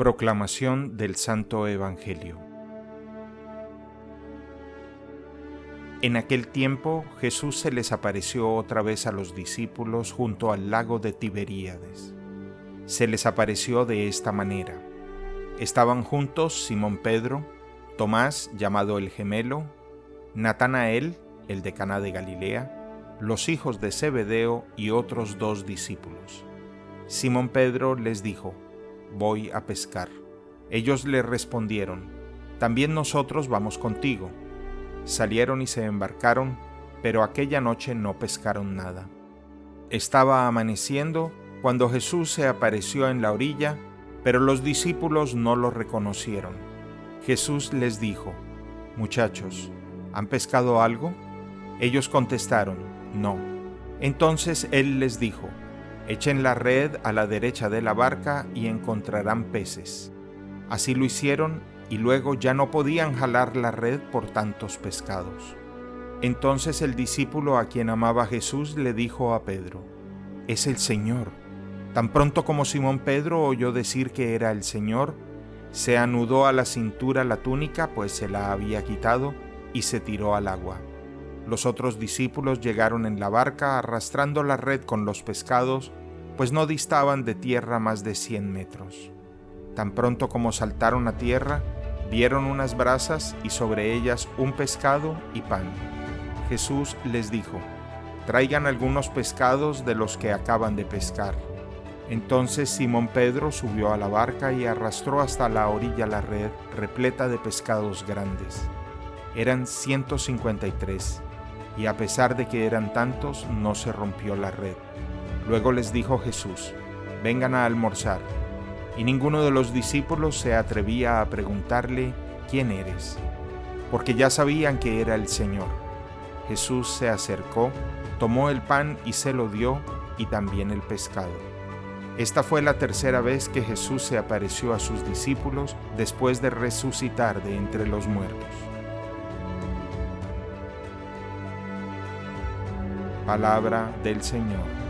Proclamación del Santo Evangelio En aquel tiempo Jesús se les apareció otra vez a los discípulos junto al lago de Tiberíades. Se les apareció de esta manera. Estaban juntos Simón Pedro, Tomás llamado el gemelo, Natanael, el de Caná de Galilea, los hijos de Zebedeo y otros dos discípulos. Simón Pedro les dijo, Voy a pescar. Ellos le respondieron, También nosotros vamos contigo. Salieron y se embarcaron, pero aquella noche no pescaron nada. Estaba amaneciendo cuando Jesús se apareció en la orilla, pero los discípulos no lo reconocieron. Jesús les dijo, Muchachos, ¿han pescado algo? Ellos contestaron, No. Entonces él les dijo, Echen la red a la derecha de la barca y encontrarán peces. Así lo hicieron y luego ya no podían jalar la red por tantos pescados. Entonces el discípulo a quien amaba Jesús le dijo a Pedro, Es el Señor. Tan pronto como Simón Pedro oyó decir que era el Señor, se anudó a la cintura la túnica, pues se la había quitado, y se tiró al agua. Los otros discípulos llegaron en la barca arrastrando la red con los pescados, pues no distaban de tierra más de cien metros. Tan pronto como saltaron a tierra, Vieron unas brasas y sobre ellas un pescado y pan. Jesús les dijo, traigan algunos pescados de los que acaban de pescar. Entonces Simón Pedro subió a la barca y arrastró hasta la orilla la red repleta de pescados grandes. Eran 153, y a pesar de que eran tantos, no se rompió la red. Luego les dijo Jesús, vengan a almorzar y ninguno de los discípulos se atrevía a preguntarle, ¿quién eres? Porque ya sabían que era el Señor. Jesús se acercó, tomó el pan y se lo dio, y también el pescado. Esta fue la tercera vez que Jesús se apareció a sus discípulos después de resucitar de entre los muertos. Palabra del Señor.